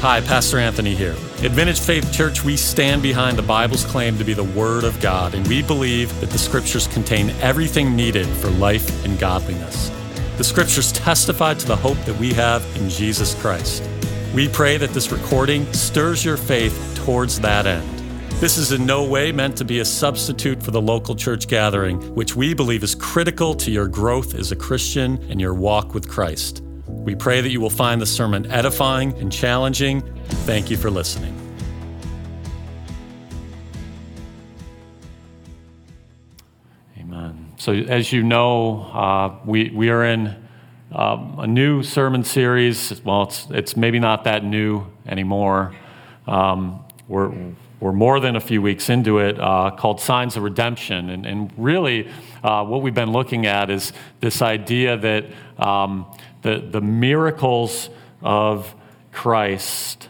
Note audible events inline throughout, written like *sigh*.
Hi, Pastor Anthony here. At Vintage Faith Church, we stand behind the Bible's claim to be the Word of God, and we believe that the Scriptures contain everything needed for life and godliness. The Scriptures testify to the hope that we have in Jesus Christ. We pray that this recording stirs your faith towards that end. This is in no way meant to be a substitute for the local church gathering, which we believe is critical to your growth as a Christian and your walk with Christ. We pray that you will find the sermon edifying and challenging. Thank you for listening. Amen. So, as you know, uh, we, we are in uh, a new sermon series. Well, it's, it's maybe not that new anymore. Um, we're, we're more than a few weeks into it, uh, called Signs of Redemption. And, and really, uh, what we've been looking at is this idea that um, the, the miracles of Christ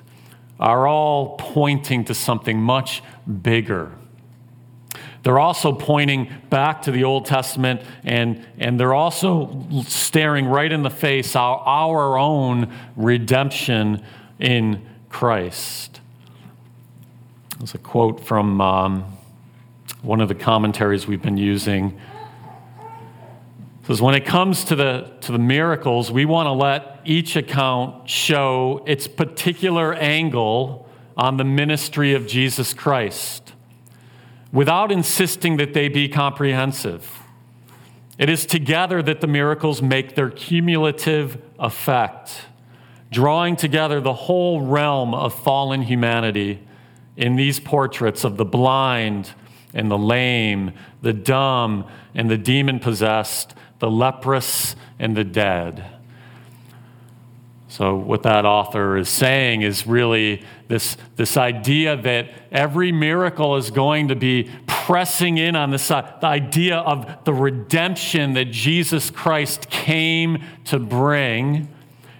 are all pointing to something much bigger. They're also pointing back to the Old Testament, and, and they're also staring right in the face our, our own redemption in Christ. There's a quote from um, one of the commentaries we've been using says when it comes to the to the miracles we want to let each account show its particular angle on the ministry of jesus christ without insisting that they be comprehensive. It is together that the miracles make their cumulative effect drawing together the whole realm of fallen humanity in these portraits of the blind and the lame the dumb and the demon possessed the leprous, and the dead. So, what that author is saying is really this, this idea that every miracle is going to be pressing in on this, the idea of the redemption that Jesus Christ came to bring.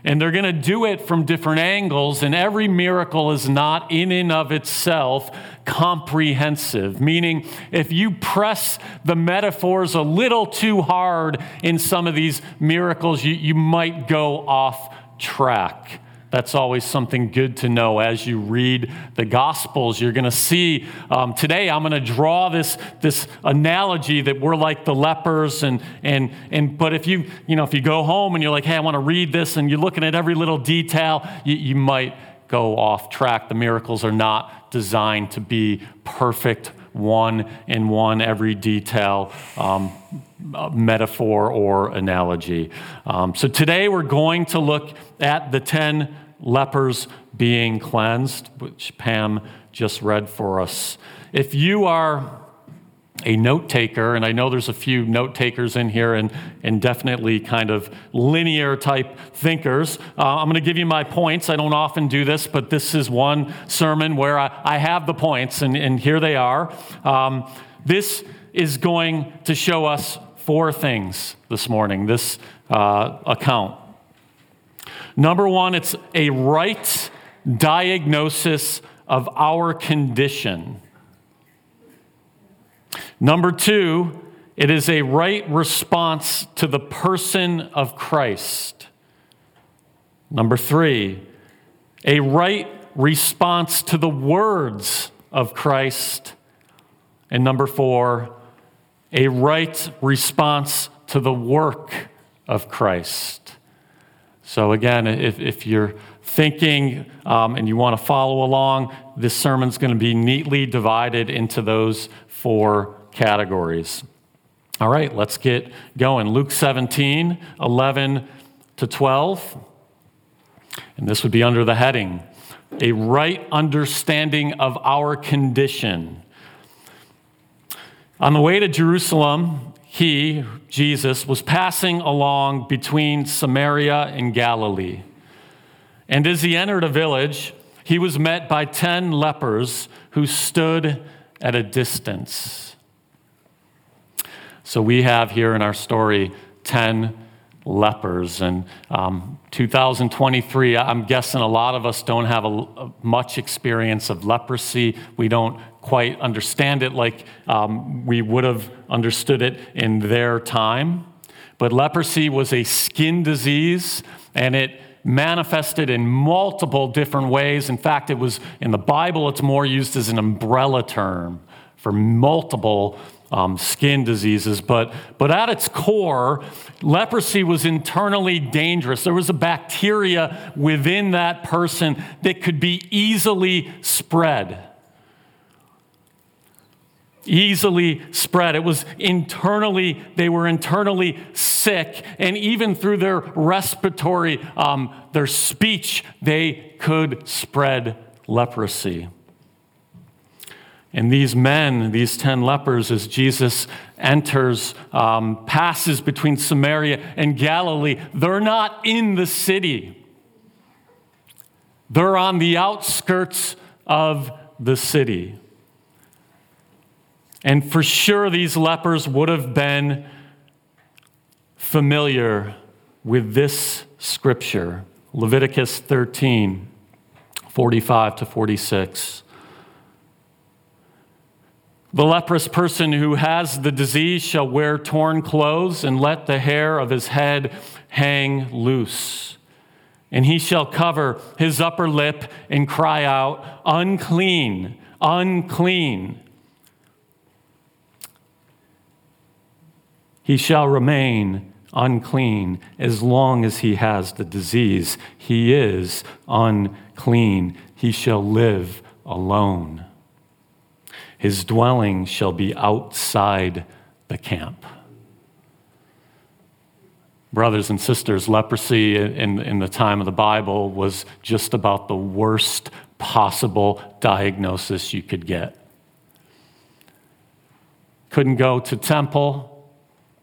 And they're going to do it from different angles, and every miracle is not in and of itself comprehensive, meaning if you press the metaphors a little too hard in some of these miracles, you, you might go off track. That's always something good to know as you read the Gospels. You're going to see um, today. I'm going to draw this this analogy that we're like the lepers, and and and. But if you you know if you go home and you're like, hey, I want to read this, and you're looking at every little detail, you, you might go off track. The miracles are not designed to be perfect, one in one, every detail. Um, metaphor or analogy. Um, so today we're going to look at the 10 lepers being cleansed, which Pam just read for us. If you are a note taker, and I know there's a few note takers in here and, and definitely kind of linear type thinkers. Uh, I'm going to give you my points. I don't often do this, but this is one sermon where I, I have the points, and, and here they are. Um, this is going to show us four things this morning, this uh, account. Number one, it's a right diagnosis of our condition. Number two, it is a right response to the person of Christ. Number three, a right response to the words of Christ. And number four, a right response to the work of Christ. So, again, if, if you're thinking um, and you want to follow along, this sermon's going to be neatly divided into those four categories. All right, let's get going. Luke 17, 11 to 12. And this would be under the heading A Right Understanding of Our Condition. On the way to Jerusalem, he, Jesus, was passing along between Samaria and Galilee. And as he entered a village, he was met by ten lepers who stood at a distance. So we have here in our story 10 lepers. And um, 2023, I'm guessing a lot of us don't have a, a much experience of leprosy. We don't quite understand it like um, we would have understood it in their time. But leprosy was a skin disease, and it manifested in multiple different ways. In fact, it was in the Bible, it's more used as an umbrella term for multiple um, skin diseases. But, but at its core, leprosy was internally dangerous. There was a bacteria within that person that could be easily spread easily spread. It was internally, they were internally sick, and even through their respiratory, um, their speech, they could spread leprosy. And these men, these 10 lepers, as Jesus enters, um, passes between Samaria and Galilee, they're not in the city. They're on the outskirts of the city. And for sure, these lepers would have been familiar with this scripture Leviticus 13 45 to 46. The leprous person who has the disease shall wear torn clothes and let the hair of his head hang loose. And he shall cover his upper lip and cry out, Unclean, unclean. He shall remain unclean as long as he has the disease. He is unclean. He shall live alone. His dwelling shall be outside the camp. Brothers and sisters, leprosy in, in the time of the Bible was just about the worst possible diagnosis you could get. Couldn't go to temple,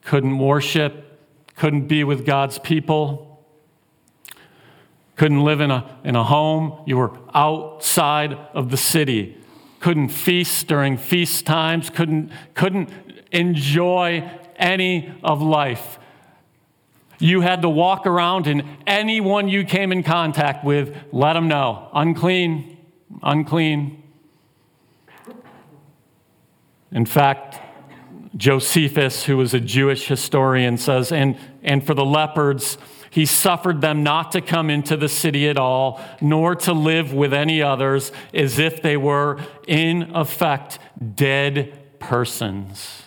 couldn't worship, couldn't be with God's people, couldn't live in a, in a home. You were outside of the city, couldn't feast during feast times, couldn't, couldn't enjoy any of life. You had to walk around, and anyone you came in contact with, let them know unclean, unclean. In fact, Josephus, who was a Jewish historian, says, and, and for the leopards, he suffered them not to come into the city at all, nor to live with any others, as if they were, in effect, dead persons.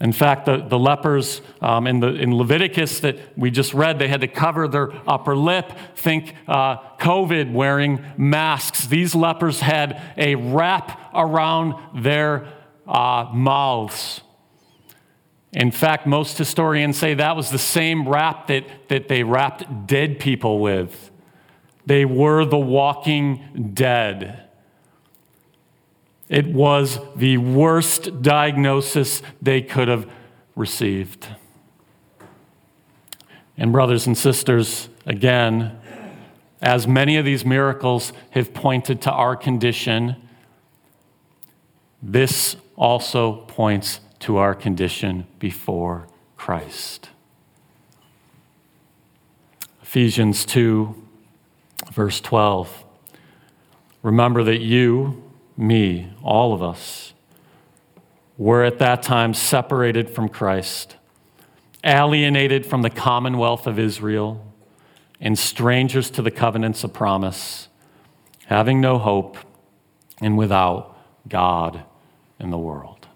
In fact, the, the lepers um, in, the, in Leviticus that we just read, they had to cover their upper lip. Think uh, COVID wearing masks. These lepers had a wrap around their uh, mouths. In fact, most historians say that was the same wrap that, that they wrapped dead people with. They were the walking dead. It was the worst diagnosis they could have received. And, brothers and sisters, again, as many of these miracles have pointed to our condition, this also points to our condition before Christ. Ephesians 2, verse 12. Remember that you, me, all of us, were at that time separated from Christ, alienated from the commonwealth of Israel, and strangers to the covenants of promise, having no hope and without God in the world.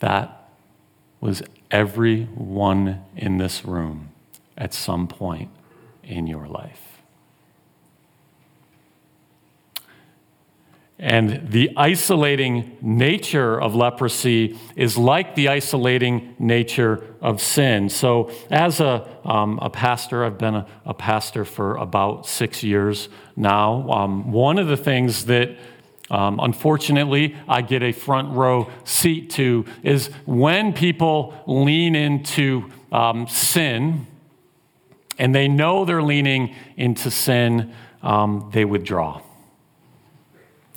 That was everyone in this room at some point in your life. And the isolating nature of leprosy is like the isolating nature of sin. So, as a, um, a pastor, I've been a, a, pastor for about six years now. Um, one of the things that um, unfortunately, I get a front row seat to is when people lean into um, sin and they know they're leaning into sin, um, they withdraw.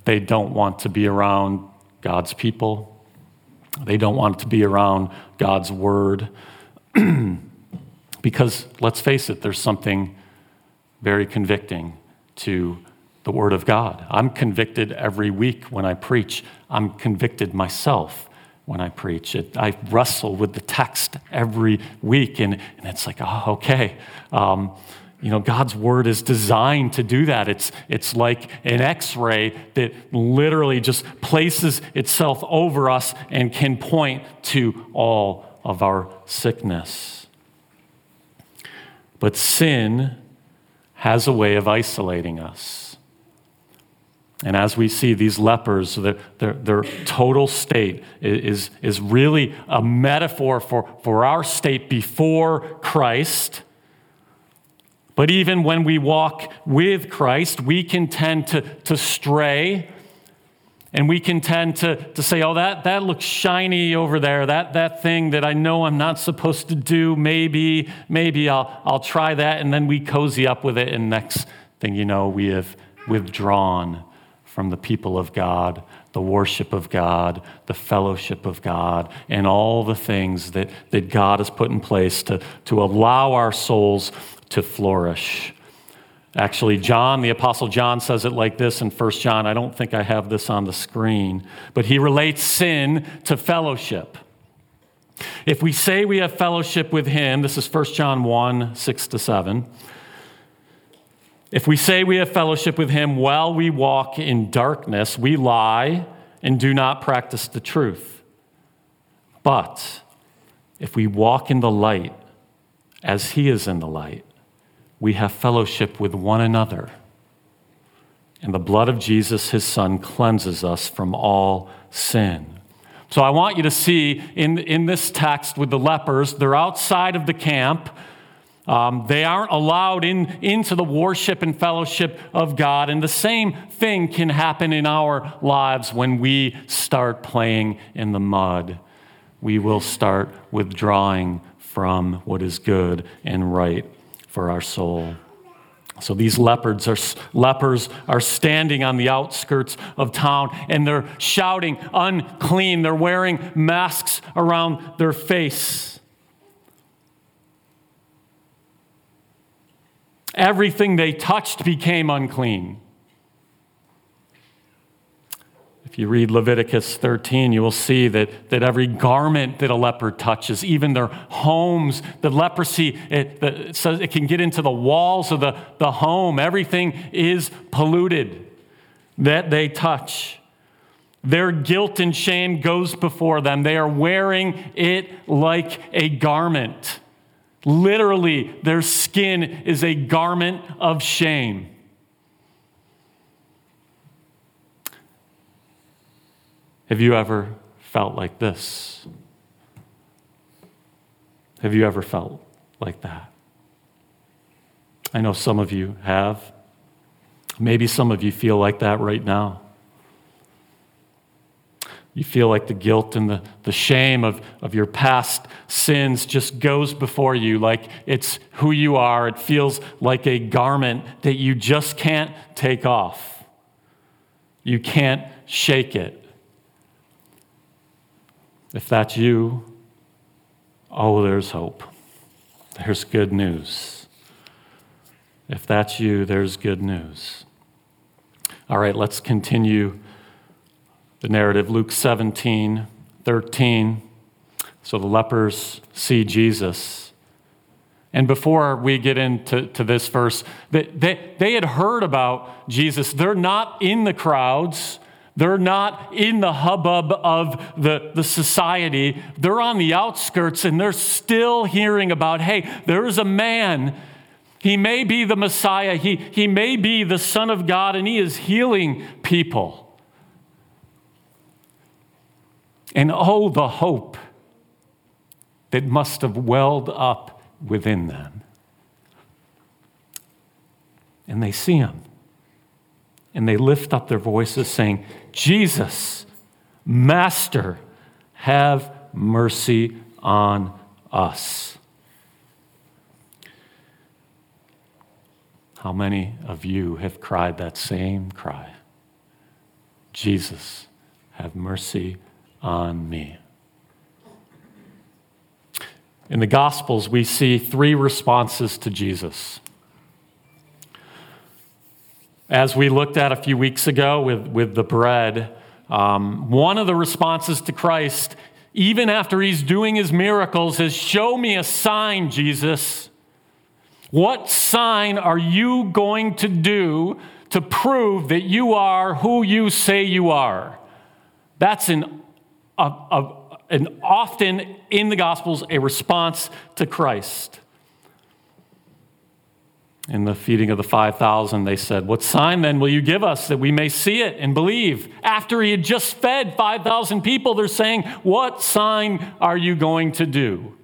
They don't want to be around God's people, they don't want to be around God's word. *clears throat* because let's face it, there's something very convicting to the Word of God. I'm convicted every week when I preach. I'm convicted myself when I preach. It, I wrestle with the text every week, and, and it's like, oh, okay. Um, you know, God's word is designed to do that. It's, it's like an x ray that literally just places itself over us and can point to all of our sickness. But sin has a way of isolating us. And as we see these lepers, their, their, their, total state is, is really a metaphor for, for our state before Christ but even when we walk with Christ, we can tend to, to stray and we can tend to, to say, oh, that, that looks shiny over there. That, that thing that I know I'm not supposed to do, maybe, maybe I'll, I'll try that. And then we cozy up with it. And next thing you know, we have withdrawn from the people of God, the worship of God, the fellowship of God, and all the things that, that God has put in place to, to allow our souls to flourish. Actually, John, the Apostle John, says it like this in 1 John. I don't think I have this on the screen, but he relates sin to fellowship. If we say we have fellowship with him, this is 1 John 1 6 to 7. If we say we have fellowship with him while we walk in darkness, we lie and do not practice the truth. But if we walk in the light as he is in the light, we have fellowship with one another. And the blood of Jesus, his son, cleanses us from all sin. So I want you to see in, in this text with the lepers, they're outside of the camp. Um, they aren't allowed in, into the worship and fellowship of God. And the same thing can happen in our lives when we start playing in the mud. We will start withdrawing from what is good and right for our soul. So these leopards are, lepers are standing on the outskirts of town and they're shouting, unclean. They're wearing masks around their face. Everything they touched became unclean. If you read Leviticus 13, you will see that, that every garment that a leper touches, even their homes, the leprosy, it, the, says it can get into the walls of the, the home. Everything is polluted that they touch. Their guilt and shame goes before them. They are wearing it like a garment. Literally, their skin is a garment of shame. Have you ever felt like this? Have you ever felt like that? I know some of you have. Maybe some of you feel like that right now. You feel like the guilt and the, the shame of, of your past sins just goes before you, like it's who you are. It feels like a garment that you just can't take off. You can't shake it. If that's you, oh, there's hope. There's good news. If that's you, there's good news. All right, let's continue the narrative. Luke 17, 13. So the lepers see Jesus. And before we get into to this verse, they, they, they had heard about Jesus. They're not in the crowds. They're not in the hubbub of the, the society. They're on the outskirts and they're still hearing about hey, there is a man. He may be the Messiah, he, he may be the Son of God, and he is healing people. And oh, the hope that must have welled up within them. And they see him and they lift up their voices, saying, Jesus, Master, have mercy on us. How many of you have cried that same cry? Jesus, have mercy on me. In the Gospels, we see three responses to Jesus. As we looked at a few weeks ago with, with the bread, um, one of the responses to Christ even after he's doing his miracles, is show me a sign, Jesus. What sign are you going to do to prove that you are who you say you are? That's an, a, a, an often in the Gospels a response to Christ. In the feeding of the 5,000, they said, What sign then will you give us that we may see it and believe? After he had just fed 5,000 people, they're saying, What sign are you going to do?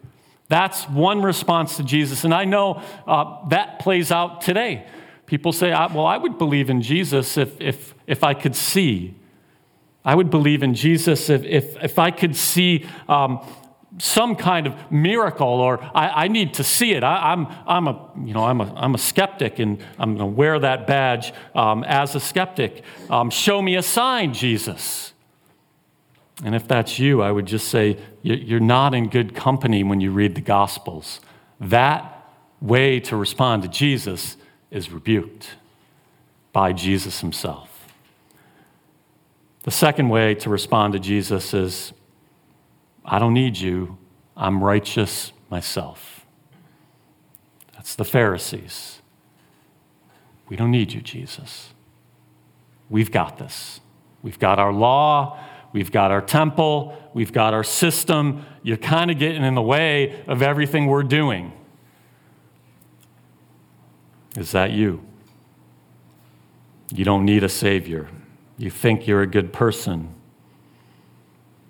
That's one response to Jesus. And I know uh, that plays out today. People say, Well, I would believe in Jesus if, if, if I could see. I would believe in Jesus if, if, if I could see um, some kind of miracle or I, I need to see it. I, am I'm, I'm, a, you know, I'm, a, I'm a skeptic and I'm going to wear that badge um, as a skeptic. Um, show me a sign, Jesus. And if that's you, I would just say you're not in good company when you read the Gospels. That way to respond to Jesus is rebuked by Jesus himself. The second way to respond to Jesus is I don't need you, I'm righteous myself. That's the Pharisees. We don't need you, Jesus. We've got this. We've got our law, we've got our temple, we've got our system. You're kind of getting in the way of everything we're doing. Is that you? You don't need a Savior. You think you're a good person.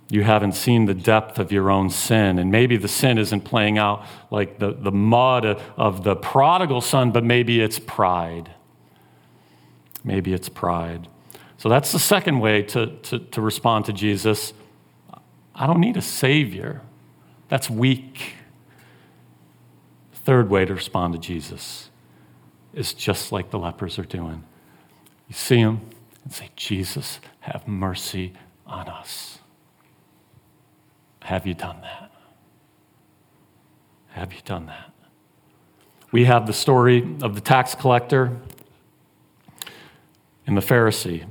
You haven't seen the depth of your own sin. And maybe the sin isn't playing out like the, the mud of the prodigal son, but maybe it's pride. Maybe it's pride. So that's the second way to, to, to respond to Jesus. I don't need a savior. That's weak. Third way to respond to Jesus is just like the lepers are doing. You see them, and say, Jesus, have mercy on us. Have you done that? Have you done that? We have the story of the tax collector and the Pharisee.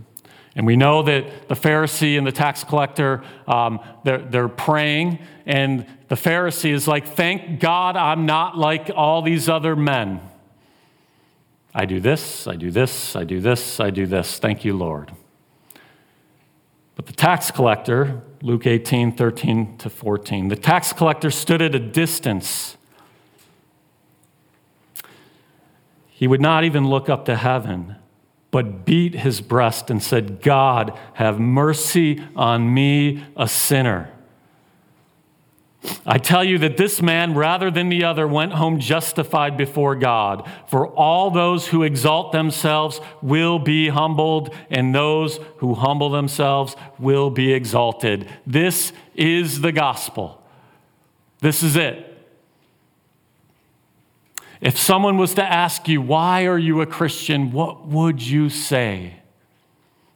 And we know that the Pharisee and the tax collector, um, they're, they're praying, and the Pharisee is like, Thank God I'm not like all these other men. I do this, I do this, I do this, I do this. Thank you, Lord. But the tax collector, Luke 18, 13 to 14, the tax collector stood at a distance. He would not even look up to heaven, but beat his breast and said, God, have mercy on me, a sinner. I tell you that this man, rather than the other, went home justified before God. For all those who exalt themselves will be humbled, and those who humble themselves will be exalted. This is the gospel. This is it. If someone was to ask you, why are you a Christian? What would you say?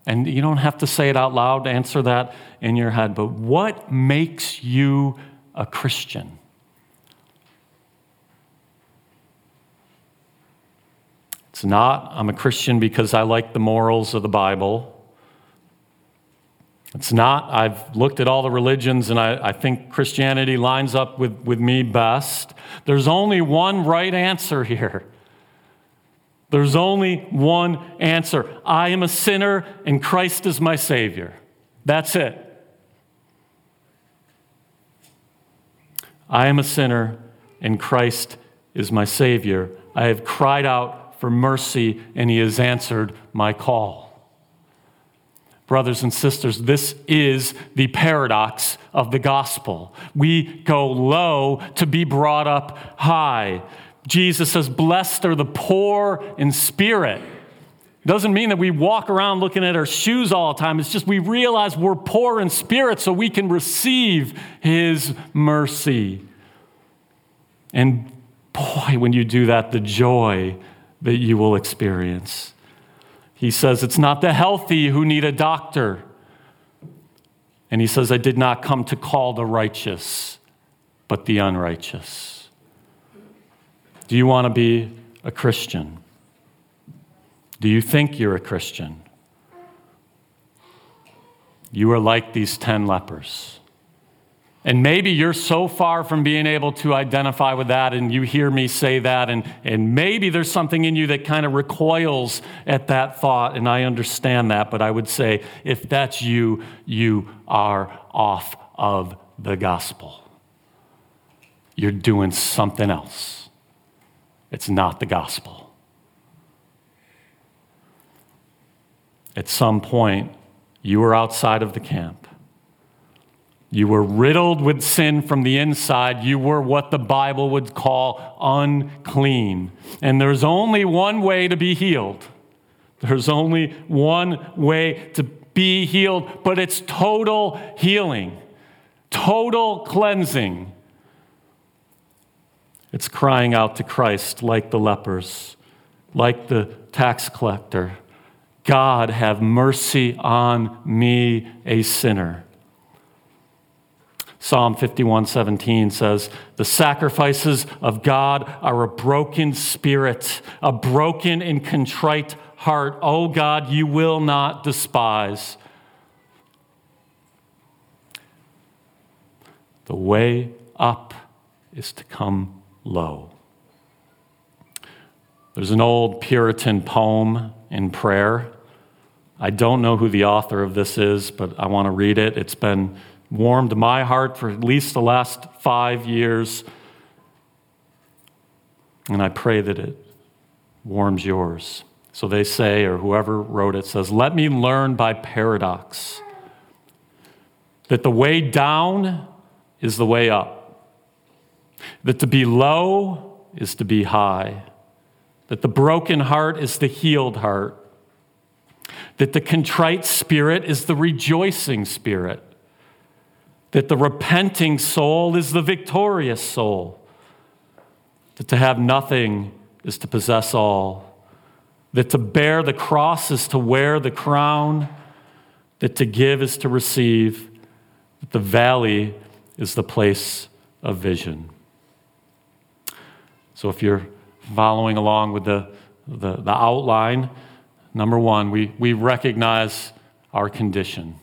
And you don't have to say it out loud, to answer that in your head, but what makes you a Christian. It's not, I'm a Christian because I like the morals of the Bible. It's not, I've looked at all the religions and I, I, think Christianity lines up with, with me best. There's only one right answer here. There's only one answer. I am a sinner and Christ is my Savior. That's it. I am a sinner, and Christ is my Savior. I have cried out for mercy, and He has answered my call. Brothers and sisters, this is the paradox of the gospel. We go low to be brought up high. Jesus says, Blessed are the poor in spirit. Doesn't mean that we walk around looking at our shoes all the time. It's just we realize we're poor in spirit so we can receive His mercy. And boy, when you do that, the joy that you will experience. He says, It's not the healthy who need a doctor. And he says, I did not come to call the righteous, but the unrighteous. Do you want to be a Christian? Do you think you're a Christian? You are like these 10 lepers. And maybe you're so far from being able to identify with that, and you hear me say that, and, and maybe there's something in you that kind of recoils at that thought, and I understand that, but I would say if that's you, you are off of the gospel. You're doing something else. It's not the gospel. At some point, you were outside of the camp. You were riddled with sin from the inside. You were what the Bible would call unclean. And there's only one way to be healed. There's only one way to be healed, but it's total healing, total cleansing. It's crying out to Christ like the lepers, like the tax collector God, have mercy on me, a sinner. Psalm 51 17 says, The sacrifices of God are a broken spirit, a broken and contrite heart. Oh God, you will not despise. The way up is to come low. There's an old Puritan poem in prayer. I don't know who the author of this is, but I want to read it. It's been warmed my heart for at least the last five years. And I pray that it warms yours. So they say, or whoever wrote it says, Let me learn by paradox that the way down is the way up, that to be low is to be high, that the broken heart is the healed heart, that the contrite spirit is the rejoicing spirit that the repenting soul is the victorious soul, that to have nothing is to possess all, that to bear the cross is to wear the crown, that to give is to receive, that the valley is the place of vision. So if you're following along with the, the, the outline, number one, we, we recognize our condition.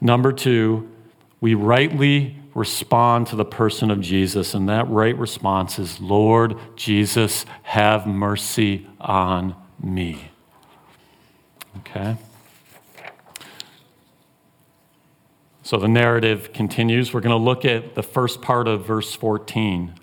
Number two, we rightly respond to the person of Jesus, and that right response is Lord Jesus, have mercy on me. Okay? So the narrative continues. We're going to look at the first part of verse 14.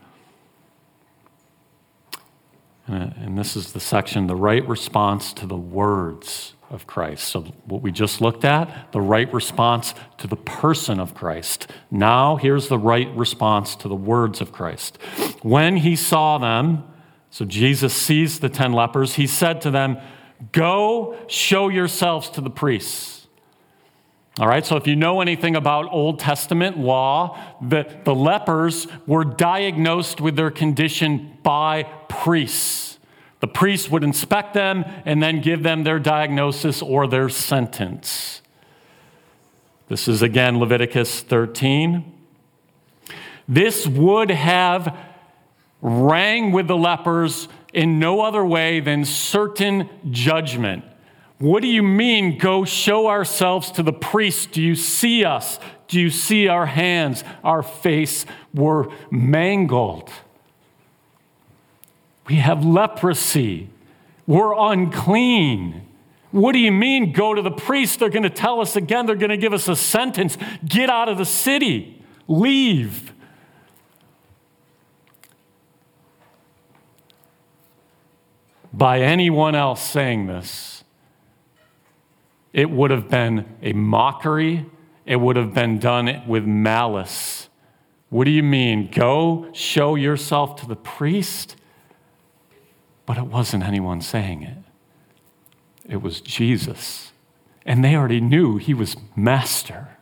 Uh, and this is the section the right response to the words of Christ. So, what we just looked at, the right response to the person of Christ. Now, here's the right response to the words of Christ. When he saw them, so Jesus sees the 10 lepers, he said to them, Go show yourselves to the priests. All right, so if you know anything about Old Testament law, the, the lepers were diagnosed with their condition by priests. The priest would inspect them and then give them their diagnosis or their sentence. This is again Leviticus 13. This would have rang with the lepers in no other way than certain judgment. What do you mean, go show ourselves to the priest? Do you see us? Do you see our hands? Our face were mangled. We have leprosy. We're unclean. What do you mean, go to the priest? They're going to tell us again, they're going to give us a sentence get out of the city, leave. By anyone else saying this, it would have been a mockery, it would have been done with malice. What do you mean? Go show yourself to the priest? But it wasn't anyone saying it, it was Jesus. And they already knew he was master.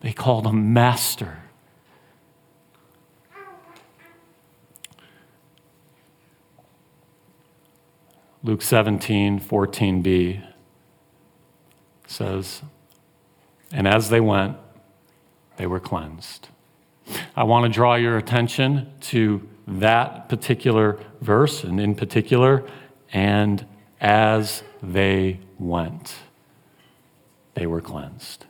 They called him master. Luke 17, 14b says, And as they went, they were cleansed. I want to draw your attention to that particular verse, and in particular, and as they went, they were cleansed.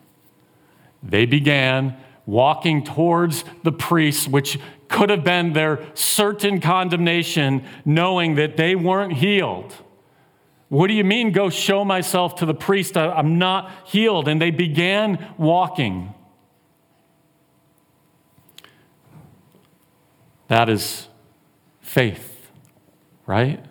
They began walking towards the priests, which could have been their certain condemnation, knowing that they weren't healed. What do you mean, go show myself to the priest? I'm not healed. And they began walking. That is faith, right?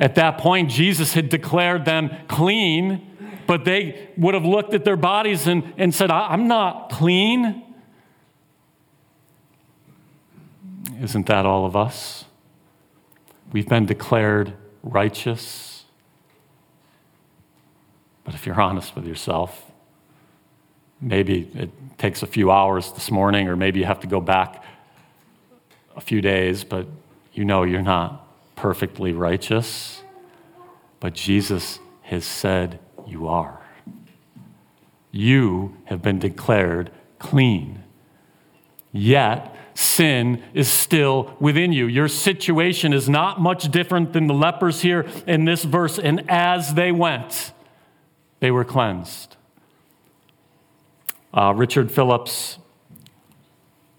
At that point, Jesus had declared them clean, but they would have looked at their bodies and, and said, I'm not clean. Isn't that all of us? We've been declared righteous. But if you're honest with yourself, maybe it takes a few hours this morning, or maybe you have to go back a few days, but you know you're not perfectly righteous. But Jesus has said you are. You have been declared clean. Yet, sin is still within you. Your situation is not much different than the lepers here in this verse. And as they went, they were cleansed. Uh, Richard Phillips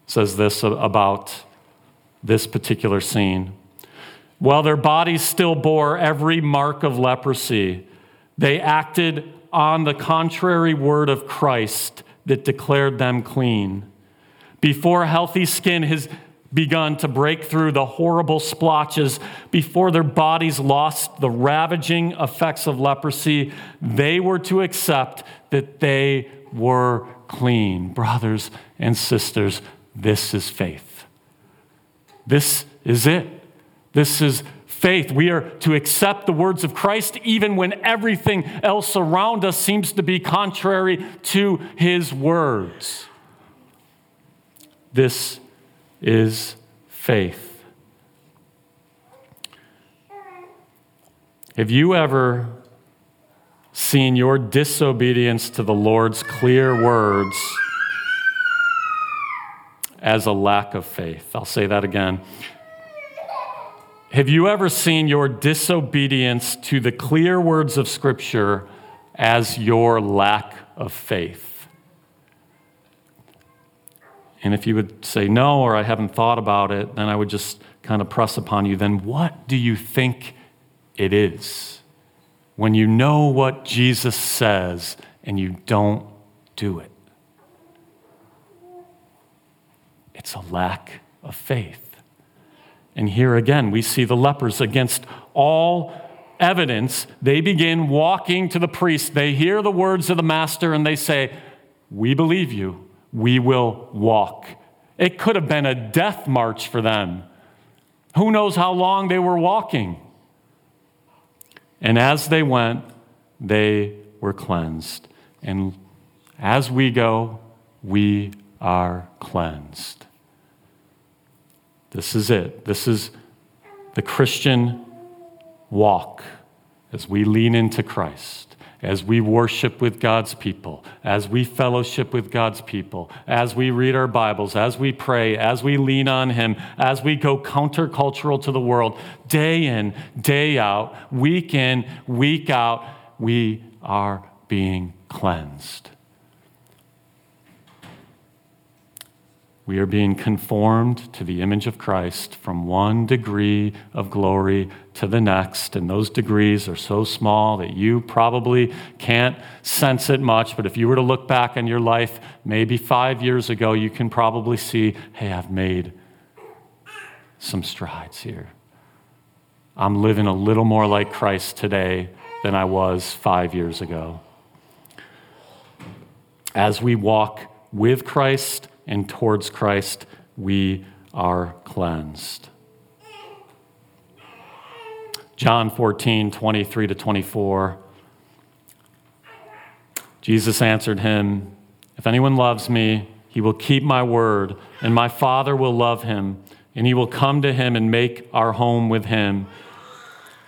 says this about this particular scene. While their bodies still bore every mark of leprosy, they acted on the contrary word of Christ that declared them clean. Before healthy skin has begun to break through the horrible splotches, before their bodies lost the ravaging effects of leprosy, they were to accept that they were clean. Brothers and sisters, this is faith. This is it. This is faith. We are to accept the words of Christ even when everything else around us seems to be contrary to his words. This is faith. Have you ever seen your disobedience to the Lord's clear words? As a lack of faith. I'll say that again. Have you ever seen your disobedience to the clear words of Scripture as your lack of faith? And if you would say no, or I haven't thought about it, then I would just kind of press upon you. Then what do you think it is when you know what Jesus says and you don't do it? It's a lack of faith. And here again, we see the lepers against all evidence. They begin walking to the priest. They hear the words of the master and they say, We believe you. We will walk. It could have been a death march for them. Who knows how long they were walking? And as they went, they were cleansed. And as we go, we are cleansed. This is it. This is the Christian walk as we lean into Christ, as we worship with God's people, as we fellowship with God's people, as we read our Bibles, as we pray, as we lean on Him, as we go countercultural to the world, day in, day out, week in, week out, we are being cleansed. We are being conformed to the image of Christ from one degree of glory to the next. And those degrees are so small that you probably can't sense it much. But if you were to look back on your life, maybe five years ago, you can probably see hey, I've made some strides here. I'm living a little more like Christ today than I was five years ago. As we walk with Christ, and towards Christ, we are cleansed. John 14, 23 to 24. Jesus answered him, If anyone loves me, he will keep my word, and my Father will love him, and he will come to him and make our home with him.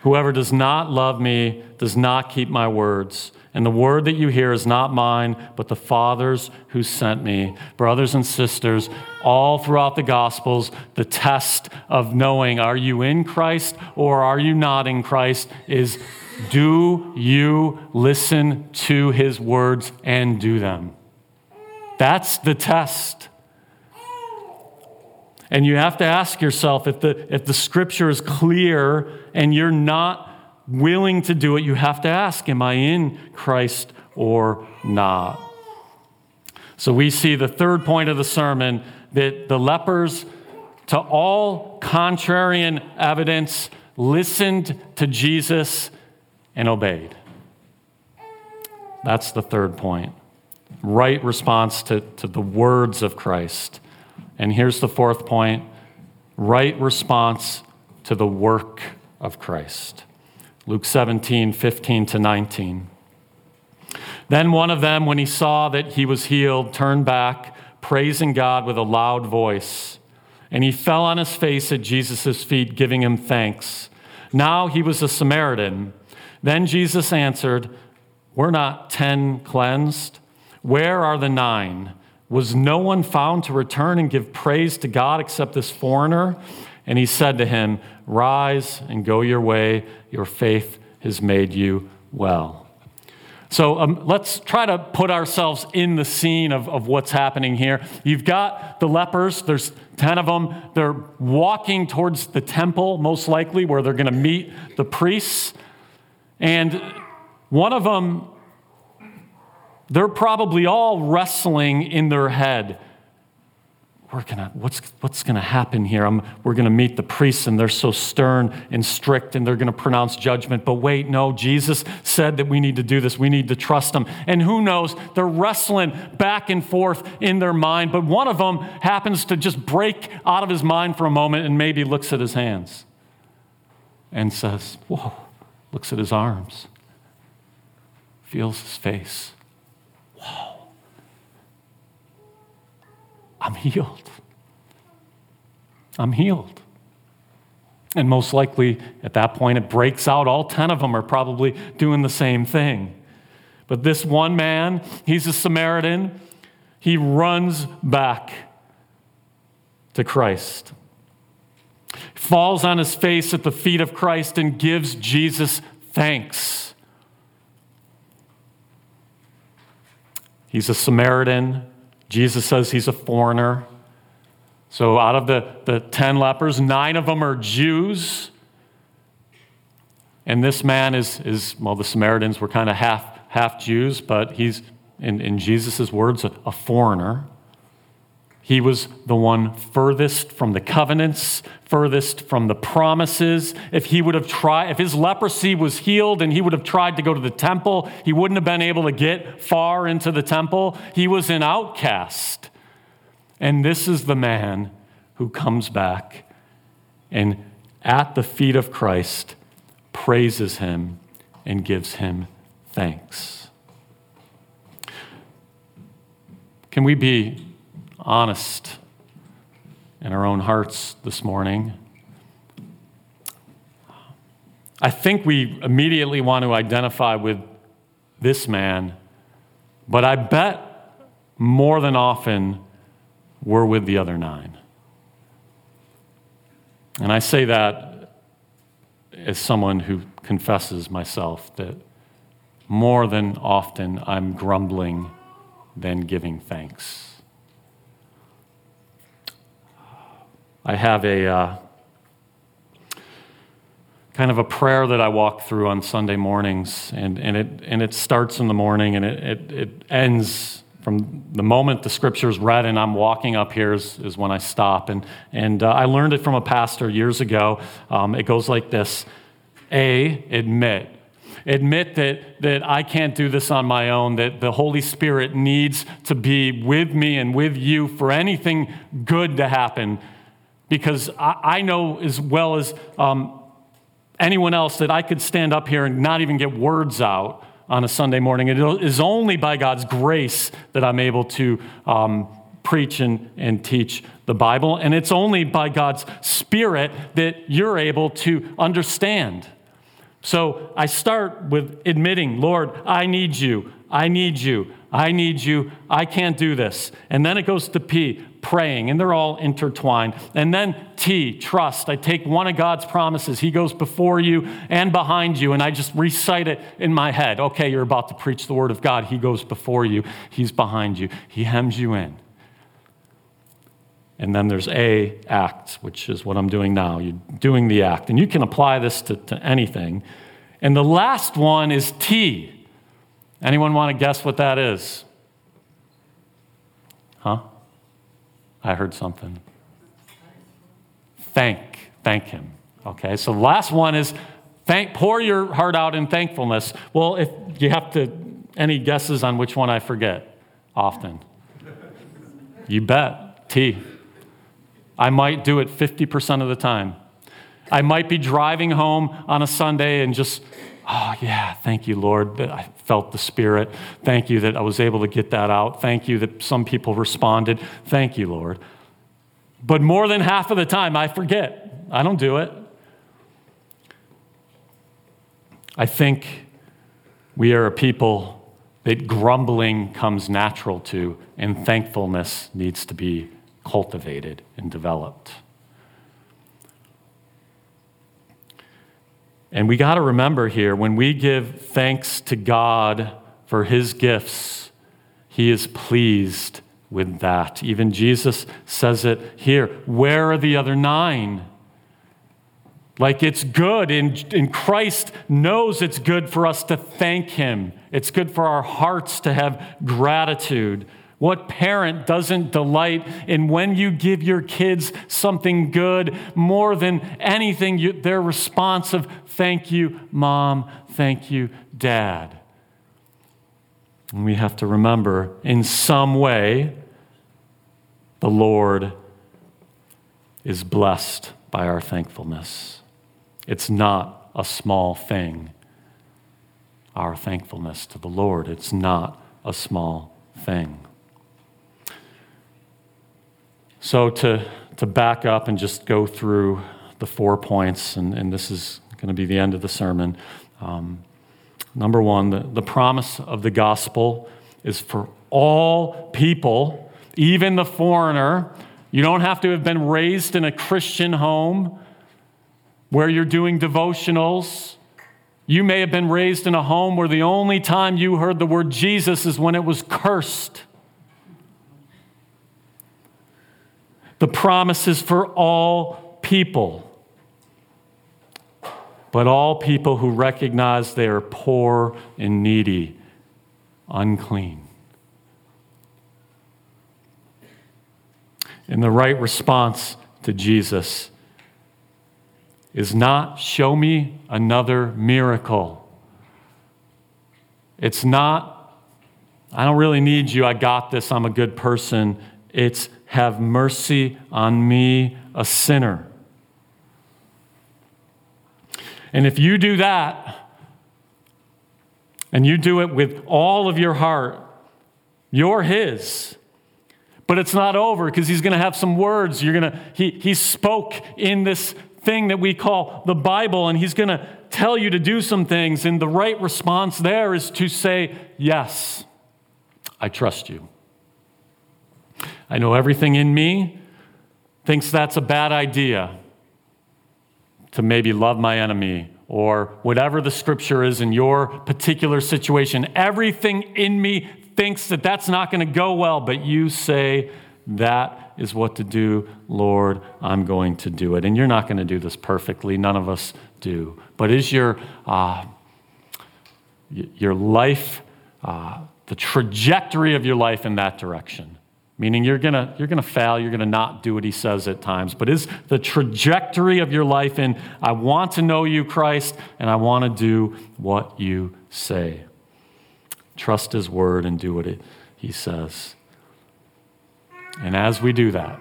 Whoever does not love me does not keep my words and the word that you hear is not mine, but the Father's who sent me. Brothers and sisters, all throughout the Gospels, the test of knowing are you in Christ or are you not in Christ is do you listen to his words and do them? That's the test. And you have to ask yourself if the, if the scripture is clear and you're not willing to do it, you have to ask, Am I in Christ or not? So we see the third point of the sermon that the lepers, to all contrarian evidence, listened to Jesus and obeyed. That's the third point. Right response to, to the words of Christ. And here's the fourth point right response to the work of Christ. Luke 17, 15 to 19. Then one of them, when he saw that he was healed, turned back, praising God with a loud voice. And he fell on his face at Jesus' feet, giving him thanks. Now he was a Samaritan. Then Jesus answered, Were not ten cleansed? Where are the nine? Was no one found to return and give praise to God except this foreigner? And he said to him, Rise and go your way. Your faith has made you well. So um, let's try to put ourselves in the scene of, of what's happening here. You've got the lepers, there's 10 of them. They're walking towards the temple, most likely, where they're going to meet the priests. And one of them, they're probably all wrestling in their head we're gonna, what's, what's to happen here? I'm, we're to meet the priests, and they're so stern and strict, and they're to pronounce judgment. But wait, no, Jesus said that we need to do this. We need to trust them. And who knows? They're wrestling back and forth in their mind, but one of them happens to just break out of his mind for a moment and maybe looks at his hands and says, Whoa, looks at his arms, feels his face. I'm healed. I'm healed. And most likely at that point it breaks out. All 10 of them are probably doing the same thing. But this one man, he's a Samaritan, he runs back to Christ. Falls on his face at the feet of Christ and gives Jesus thanks. He's a Samaritan. Jesus says he's a foreigner. So, out of the, the 10 lepers, nine of them are Jews. And this man is, is well, the Samaritans were kind of half, half Jews, but he's, in, in Jesus' words, a, a foreigner. He was the one furthest from the covenants, furthest from the promises. If he would have tried, if his leprosy was healed and he would have tried to go to the temple, he wouldn't have been able to get far into the temple. He was an outcast. And this is the man who comes back and at the feet of Christ praises him and gives him thanks. Can we be honest in our own hearts this morning. I think we immediately want to identify with this man, but I bet more than often we're with the other nine. And I say that as someone who confesses myself that more than often I'm grumbling than giving thanks. I have a uh, kind of a prayer that I walk through on Sunday mornings, and, and, it, and it starts in the morning and it, it, it ends from the moment the scripture is read and I'm walking up here is, is when I stop. And, and uh, I learned it from a pastor years ago. Um, it goes like this A, admit. Admit that, that I can't do this on my own, that the Holy Spirit needs to be with me and with you for anything good to happen because I, I know as well as um, anyone else that I could stand up here and not even get words out on a Sunday morning. It is only by God's grace that I'm able to um, preach and, and teach the Bible. And it's only by God's Spirit that you're able to understand. So I start with admitting, Lord, I need you. I need you. I need you. I can't do this. And then it goes to P, praying, and they're all intertwined. And then T, trust. I take one of God's promises. He goes before you and behind you, and I just recite it in my head. Okay, you're about to preach the word of God. He goes before you, He's behind you, He hems you in. And then there's A, act, which is what I'm doing now. You're doing the act. And you can apply this to, to anything. And the last one is T. Anyone want to guess what that is? Huh? I heard something. Thank, thank him. Okay, so the last one is thank, pour your heart out in thankfulness. Well, if you have to, any guesses on which one I forget often? You bet. T. I might do it 50% of the time. I might be driving home on a Sunday and just, oh, yeah, thank you, Lord, that I felt the Spirit. Thank you that I was able to get that out. Thank you that some people responded. Thank you, Lord. But more than half of the time, I forget. I don't do it. I think we are a people that grumbling comes natural to, and thankfulness needs to be cultivated and developed. And we got to remember here when we give thanks to God for his gifts, he is pleased with that. Even Jesus says it here. Where are the other nine? Like it's good, and, Christ knows it's good for us to thank Him. It's good for our hearts to have gratitude. What parent doesn't delight in when you give your kids something good more than anything, you, their response of, Thank you, mom, thank you, dad? And we have to remember in some way, the Lord is blessed by our thankfulness. It's not a small thing, our thankfulness to the Lord. It's not a small thing. So, to, to back up and just go through the four points, and, and this is going to be the end of the sermon. Um, number one, the, the promise of the gospel is for all people, even the foreigner. You don't have to have been raised in a Christian home where you're doing devotionals. You may have been raised in a home where the only time you heard the word Jesus is when it was cursed. The promise is for all people, but all people who recognize they are poor and needy, unclean. And the right response to Jesus is not show me another miracle. It's not, I don't really need you, I got this, I'm a good person. It's have mercy on me, a sinner. And if you do that, and you do it with all of your heart, you're His. But it's not over because He's going to have some words. You're going to, he, he spoke in this thing that we call the Bible, and He's going to tell you to do some things. And the right response there is to say, Yes, I trust you. I know everything in me thinks that's a bad idea to maybe love my enemy or whatever the scripture is in your particular situation. Everything in me thinks that that's not going to go well, but you say, That is what to do, Lord, I'm going to do it. And you're not going to do this perfectly, none of us do. But is your, uh, your life, uh, the trajectory of your life in that direction? Meaning you're going you're gonna fail, you're going to not do what he says at times. But is the trajectory of your life in, I want to know you, Christ, and I want to do what you say? Trust his word and do what it, he says. And as we do that,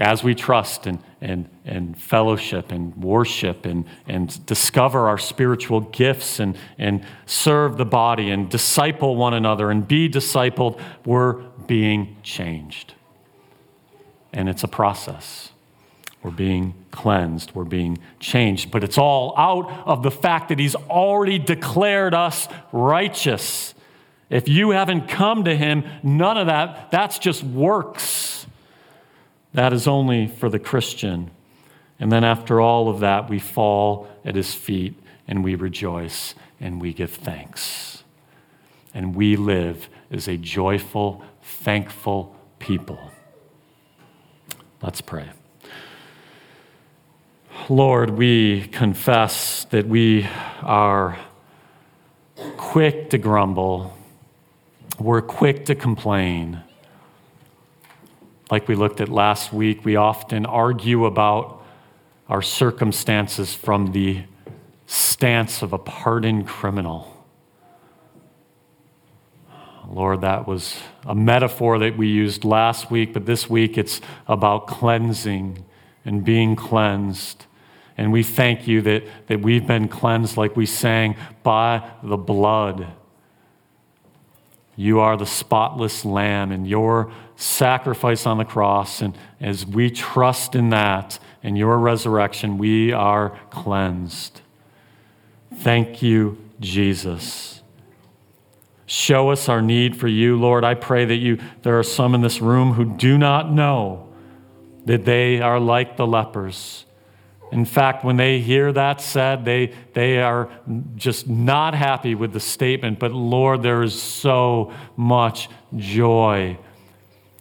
as we trust and, and, and fellowship and worship and, and discover our spiritual gifts and, and serve the body and disciple one another and be discipled, we're being changed. And it's a process. We're being cleansed, we're being changed, but it's all out of the fact that He's already declared us righteous. If you haven't come to Him, none of that, that's just works. that is only for the Christian. And then after all of that, we fall at his feet and we rejoice and we give thanks. And we live as a joyful, thankful people. Let's pray. Lord, we confess that we are quick to grumble, we're quick to complain. Like we looked at last week, we often argue about our circumstances from the stance of a pardoned criminal. Lord, that was a metaphor that we used last week, but this week it's about cleansing and being cleansed. And we thank you that, that we've been cleansed, like we sang, by the blood. You are the spotless lamb, and your sacrifice on the cross. And as we trust in that and your resurrection, we are cleansed. Thank you, Jesus. Show us our need for you, Lord. I pray that you, there are some in this room who do not know that they are like the lepers. In fact, when they hear that said, they, they are just not happy with the statement. But Lord, there is so much joy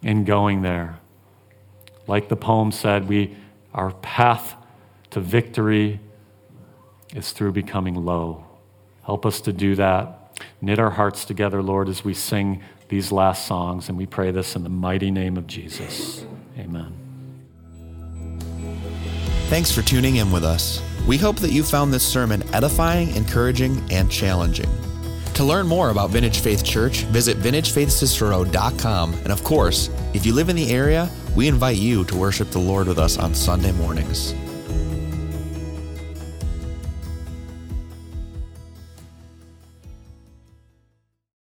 in going there. Like the poem said, we, our path to victory is through becoming low. Help us to do that. Knit our hearts together, Lord, as we sing these last songs, and we pray this in the mighty name of Jesus. Amen. Thanks for tuning in with us. We hope that you found this sermon edifying, encouraging, and challenging. To learn more about Vintage Faith Church, visit vintagefaithcicero.com. And of course, if you live in the area, we invite you to worship the Lord with us on Sunday mornings.